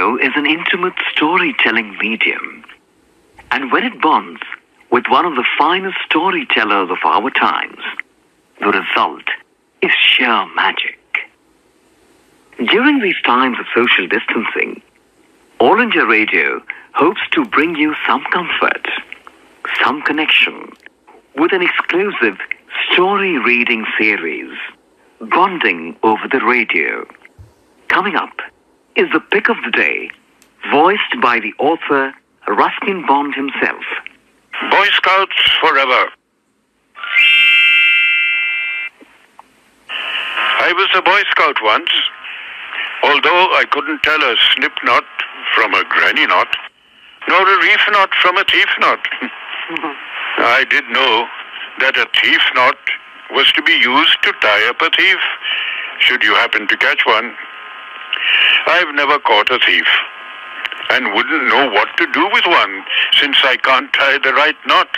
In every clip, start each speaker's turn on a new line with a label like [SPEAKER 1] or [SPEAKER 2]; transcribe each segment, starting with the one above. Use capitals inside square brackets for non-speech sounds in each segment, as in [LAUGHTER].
[SPEAKER 1] is an intimate storytelling medium. And when it bonds with one of the finest storytellers of our times, the result is sheer magic. During these times of social distancing, India Radio hopes to bring you some comfort, some connection with an exclusive story reading series, Bonding over the Radio. Coming up is the pick of the day, voiced by the author Ruskin Bond himself.
[SPEAKER 2] Boy Scouts forever. I was a Boy Scout once, although I couldn't tell a slip knot from a granny knot, nor a reef knot from a thief knot. [LAUGHS] I did know that a thief knot was to be used to tie up a thief, should you happen to catch one. I've never caught a thief and wouldn't know what to do with one since I can't tie the right knot.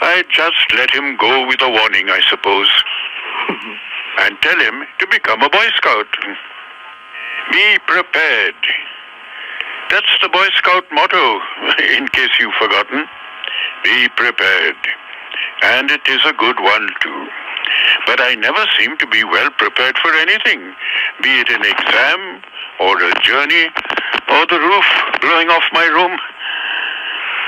[SPEAKER 2] I'd just let him go with a warning, I suppose, [LAUGHS] and tell him to become a Boy Scout. Be prepared. That's the Boy Scout motto, [LAUGHS] in case you've forgotten. Be prepared. And it is a good one, too. But I never seem to be well prepared for anything, be it an exam, or a journey, or the roof blowing off my room.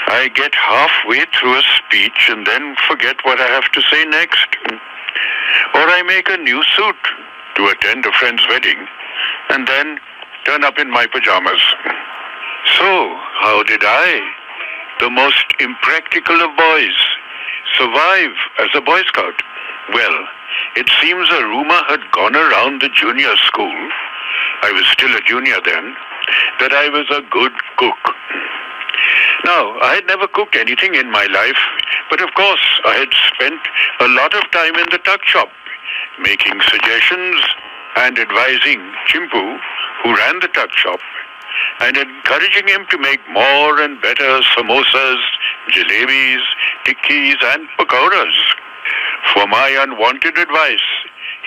[SPEAKER 2] I get halfway through a speech and then forget what I have to say next. Or I make a new suit to attend a friend's wedding and then turn up in my pajamas. So, how did I, the most impractical of boys, survive as a Boy Scout? Well, it seems a rumor had gone around the junior school, I was still a junior then, that I was a good cook. Now, I had never cooked anything in my life, but of course I had spent a lot of time in the tuck shop, making suggestions and advising Chimpu, who ran the tuck shop, and encouraging him to make more and better samosas, jalebis, tikkis, and pakoras. For my unwanted advice,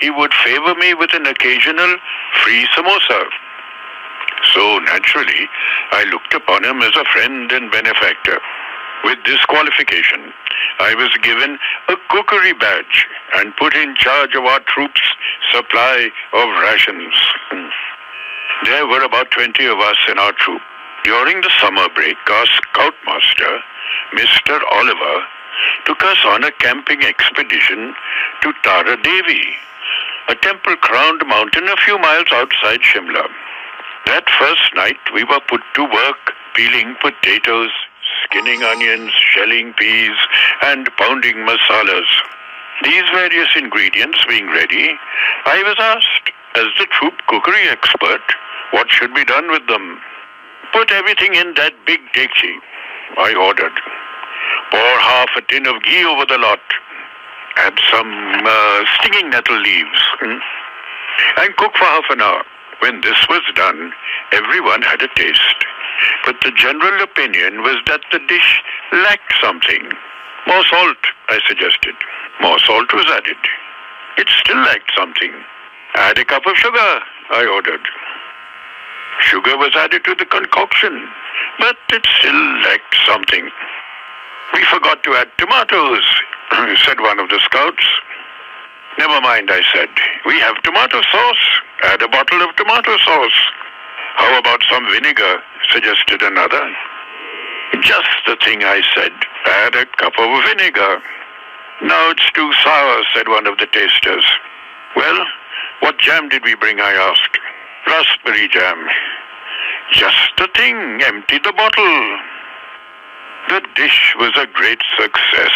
[SPEAKER 2] he would favor me with an occasional free samosa. So naturally, I looked upon him as a friend and benefactor. With this qualification, I was given a cookery badge and put in charge of our troops' supply of rations. [LAUGHS] There were about 20 of us in our troop. During the summer break, our scoutmaster, Mr. Oliver, took us on a camping expedition to Tara Devi, a temple-crowned mountain a few miles outside Shimla. That first night, we were put to work peeling potatoes, skinning onions, shelling peas, and pounding masalas. These various ingredients being ready, I was asked, as the troop cookery expert, what should be done with them. Put everything in that big dekchi, I ordered. Pour half a tin of ghee over the lot. Add some uh, stinging nettle leaves. hmm? And cook for half an hour. When this was done, everyone had a taste. But the general opinion was that the dish lacked something. More salt, I suggested. More salt was added. It still lacked something. Add a cup of sugar, I ordered. Sugar was added to the concoction, but it still lacked something. We forgot to add tomatoes, [CLEARS THROAT] said one of the scouts. Never mind, I said. We have tomato sauce. Add a bottle of tomato sauce. How about some vinegar? suggested another. Just the thing, I said. Add a cup of vinegar. Now it's too sour, said one of the tasters. Well, what jam did we bring? I asked. Raspberry jam. Just the thing. Empty the bottle. The dish was a great success.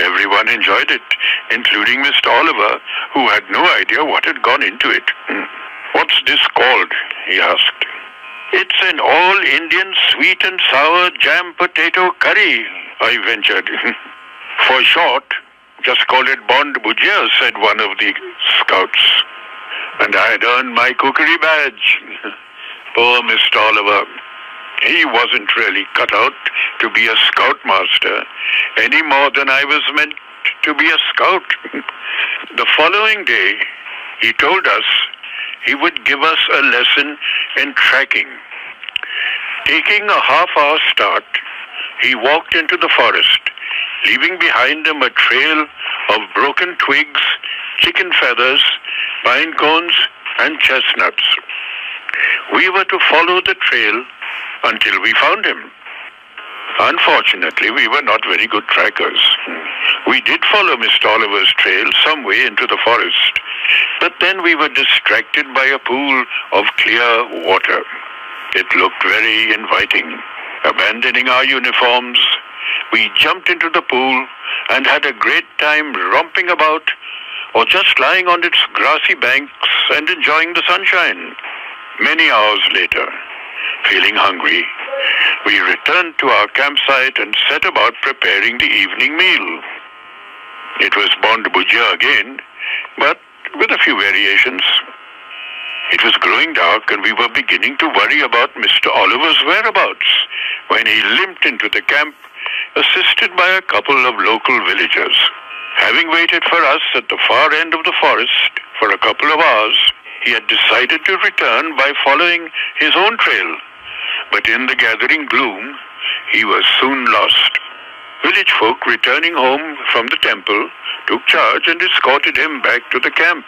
[SPEAKER 2] Everyone enjoyed it, including Mr. Oliver, who had no idea what had gone into it. Hmm. What's this called? he asked. It's an all Indian sweet and sour jam potato curry, I ventured. For short, just call it Bond Bhujia, said one of the scouts. And I had earned my cookery badge. [LAUGHS] Poor Mr. Oliver. He wasn't really cut out to be a scoutmaster any more than I was meant to be a scout. the following day, he told us he would give us a lesson in tracking. Taking a half-hour start, he walked into the forest, leaving behind him a trail of broken twigs, chicken feathers, pine cones, and chestnuts. We were to follow the trail until we found him. Unfortunately, we were not very good trackers. We did follow Mr. Oliver's trail some way into the forest, but then we were distracted by a pool of clear water. It looked very inviting. Abandoning our uniforms, we jumped into the pool and had a great time romping about or just lying on its grassy banks and enjoying the sunshine. Many hours later, feeling hungry, we returned to our campsite and set about preparing the evening meal. It was bhujia again, but with a few variations. It was growing dark and we were beginning to worry about Mr. Oliver's whereabouts when he limped into the camp, assisted by a couple of local villagers. Having waited for us at the far end of the forest for a couple of hours, he had decided to return by following his own trail. But in the gathering gloom, he was soon lost. Village folk returning home from the temple took charge and escorted him back to the camp.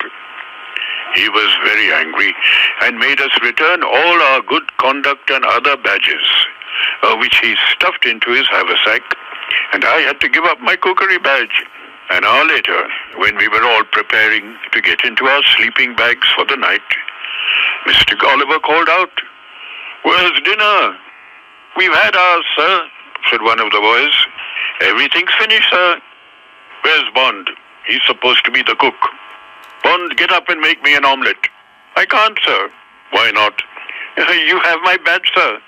[SPEAKER 2] He was very angry and made us return all our good conduct and other badges, uh, which he stuffed into his haversack, and I had to give up my cookery badge. An hour later, when we were all preparing to get into our sleeping bags for the night, Mr. Oliver called out, Where's dinner? We've had ours, sir, said one of the boys. Everything's finished, sir. Where's Bond? He's supposed to be the cook. Bond, get up and make me an omelette. I can't, sir. Why not? [LAUGHS] You have my badge, sir.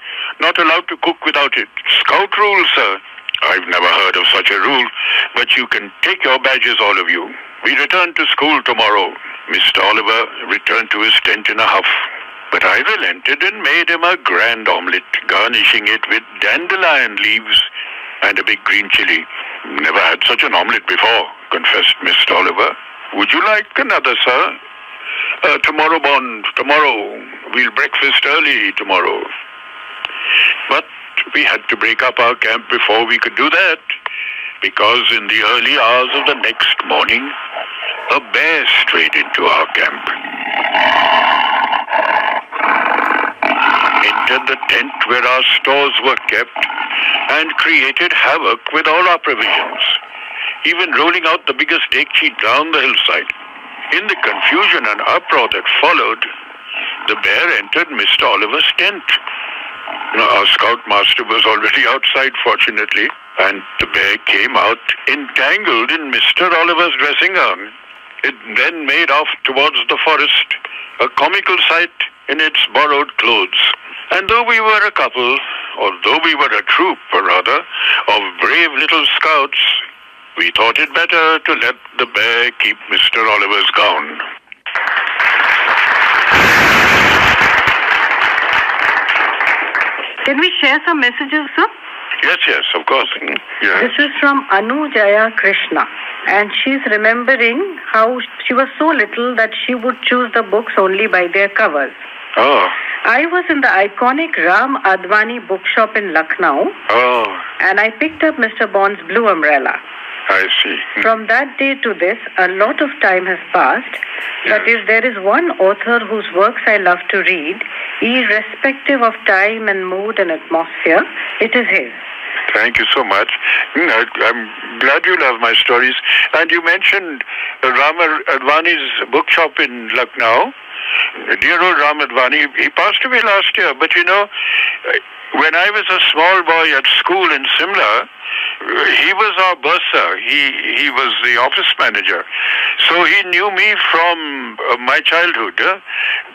[SPEAKER 2] Not allowed to cook without it. Scout rule, sir. I've never heard of such a rule, but you can take your badges, all of you. We return to school tomorrow. Mr. Oliver returned to his tent in a huff. But I relented and made him a grand omelette, garnishing it with dandelion leaves and a big green chili. Never had such an omelette before, confessed Mr. Oliver. Would you like another, sir? Uh, tomorrow, Bond, tomorrow. We'll breakfast early tomorrow. But we had to break up our camp before we could do that, because in the early hours of the next morning, a bear strayed into our camp. Entered the tent where our stores were kept and created havoc with all our provisions, even rolling out the biggest dekchi down the hillside. In the confusion and uproar that followed, the bear entered Mr. Oliver's tent. Now, our scoutmaster was already outside, fortunately, and the bear came out entangled in Mr. Oliver's dressing gown. It then made off towards the forest, a comical sight in its borrowed clothes. And though we were a couple, or though we were a troop, or rather, of brave little scouts, we thought it better to let the bear keep Mr. Oliver's gown.
[SPEAKER 3] Can we share some messages, sir?
[SPEAKER 2] Yes, yes, of course. Mm, Yeah.
[SPEAKER 3] This is from Anu Jaya Krishna. And she's remembering how she was so little that she would choose the books only by their covers.
[SPEAKER 2] Oh,
[SPEAKER 3] I was in the iconic Ram Advani bookshop in Lucknow
[SPEAKER 2] oh,
[SPEAKER 3] and I picked up Mr. Bond's Blue Umbrella.
[SPEAKER 2] I see. Mm,
[SPEAKER 3] From that day to this, a lot of time has passed. But
[SPEAKER 2] Yes.
[SPEAKER 3] if there is one author whose works I love to read, irrespective of time and mood and atmosphere, it is his.
[SPEAKER 2] Thank you so much. Mm, I, I'm glad you love my stories. And you mentioned uh, Ram Advani's bookshop in Lucknow. Dear old Ram Advani, he passed away last year. But you know, when I was a small boy at school in Simla, he was our bursar. He he was the office manager, so he knew me from uh, my childhood. huh?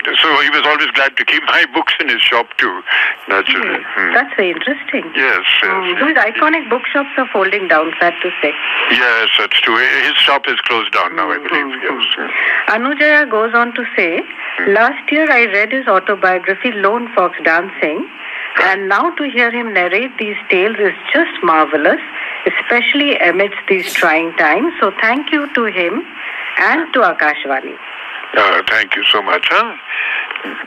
[SPEAKER 2] So he was always glad to keep [LAUGHS] my books in his shop too. Naturally. Hmm.
[SPEAKER 3] That's very interesting.
[SPEAKER 2] Yes, yes.
[SPEAKER 3] Mm, Those iconic bookshops are folding down, sad to say.
[SPEAKER 2] Yes, that's true. His shop is closed down now, I believe. Yes.
[SPEAKER 3] Anujaya goes on to say, Last year I read his autobiography, Lone Fox Dancing, and now to hear him narrate these tales is just marvelous, especially amidst these trying times. So thank you to him and to Akashvani.
[SPEAKER 2] Uh, thank you so much. Huh?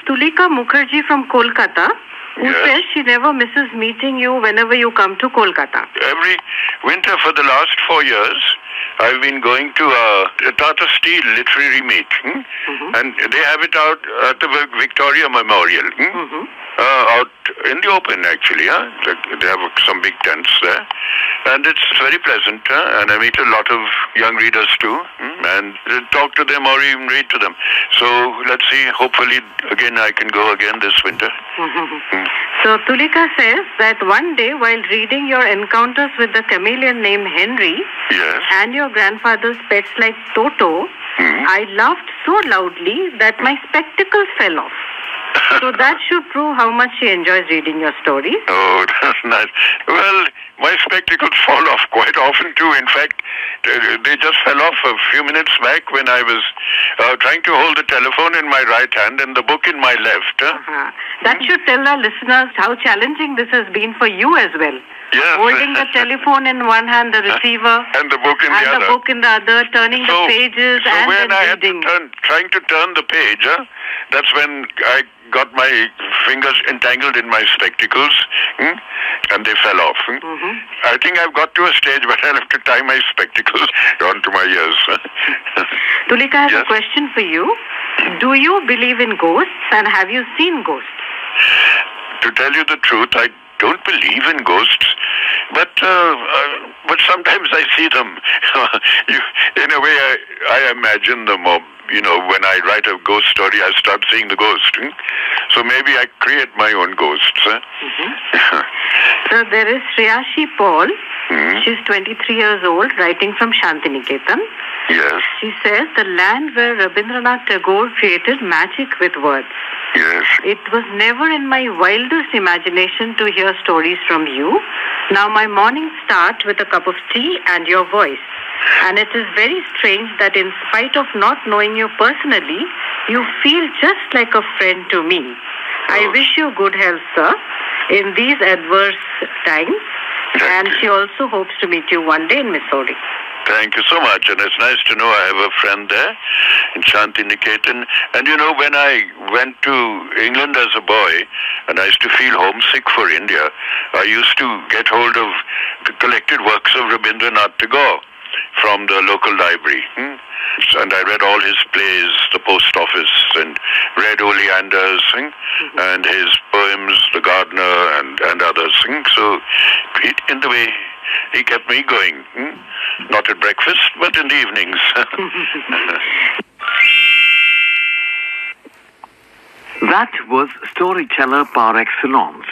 [SPEAKER 3] Tulika Mukherjee from Kolkata, who
[SPEAKER 2] Yes.
[SPEAKER 3] says she never misses meeting you whenever you come to Kolkata.
[SPEAKER 2] Every winter for the last four years, I've been going to uh, a Tata Steel literary meet, hmm? and they have it out at the Victoria Memorial. Hmm? Uh, out in the open, actually. Huh? They- have some big tents there, and it's very pleasant. Huh? And I meet a lot of young readers too, hmm? and talk to them or even read to them. So let's see. Hopefully, again, I can go again this winter. [LAUGHS] Hmm.
[SPEAKER 3] So Tulika says that one day while reading your encounters with the chameleon named Henry
[SPEAKER 2] Yes.
[SPEAKER 3] and your grandfather's pets like Toto,
[SPEAKER 2] Hmm.
[SPEAKER 3] I laughed so loudly that my spectacles fell off. So that should prove how much she enjoys reading your stories.
[SPEAKER 2] Oh, [LAUGHS] that's nice. Well, my spectacles fall off quite often too. In fact, they just fell off a few minutes back when I was uh, trying to hold the telephone in my right hand and the book in my left. Huh?
[SPEAKER 3] Uh, that should tell our listeners how challenging this has been for you as well.
[SPEAKER 2] Yes.
[SPEAKER 3] Holding the telephone in one hand, the receiver, [LAUGHS]
[SPEAKER 2] and the book in
[SPEAKER 3] and
[SPEAKER 2] the
[SPEAKER 3] the
[SPEAKER 2] other.
[SPEAKER 3] book in the other, turning
[SPEAKER 2] so,
[SPEAKER 3] the pages
[SPEAKER 2] so
[SPEAKER 3] and
[SPEAKER 2] when I had to turn, trying to turn the page, huh, that's when I got my fingers entangled in my spectacles, hmm, and they fell off. hmm.
[SPEAKER 3] Mm-hmm.
[SPEAKER 2] I think I've got to a stage [LAUGHS] where I'll have to tie my spectacles [LAUGHS] onto my ears.
[SPEAKER 3] Tulika has
[SPEAKER 2] Yes.
[SPEAKER 3] a question for you. Do you believe in ghosts and have you seen ghosts?
[SPEAKER 2] To tell you the truth, I don't believe in ghosts, but uh, uh, but sometimes I see them. [LAUGHS] you, in a way, I, I imagine them. Or you know, when I write a ghost story, I start seeing the ghost. hmm? So maybe I create my own ghosts. Huh?
[SPEAKER 3] So there is Shreyashi Paul.
[SPEAKER 2] Hmm?
[SPEAKER 3] She's 23 years old, writing from Shantiniketan.
[SPEAKER 2] Yes,
[SPEAKER 3] She says the land where Rabindranath Tagore created magic with words.
[SPEAKER 2] yes.
[SPEAKER 3] It was never in my wildest imagination to hear stories from you. Now my mornings start with a cup of tea and your voice. And it is very strange that in spite of not knowing you personally, you feel just like a friend to me. I
[SPEAKER 2] Oh.
[SPEAKER 3] wish you good health, sir, in these adverse times. And she also hopes to meet you one day in Mussoorie.
[SPEAKER 2] Thank you so much, and it's nice to know I have a friend there in Shanti Niketan. And you know, when I went to England as a boy, and I used to feel homesick for India, I used to get hold of the collected works of Rabindranath Tagore from the local library. hmm? And I read all his plays, The Post Office, and Red Oleanders, hmm? and his poems, The Gardener, and, and others. So, it, in the way, he kept me going. hmm? Not at breakfast, but in the evenings. [LAUGHS]
[SPEAKER 1] That was storyteller par excellence,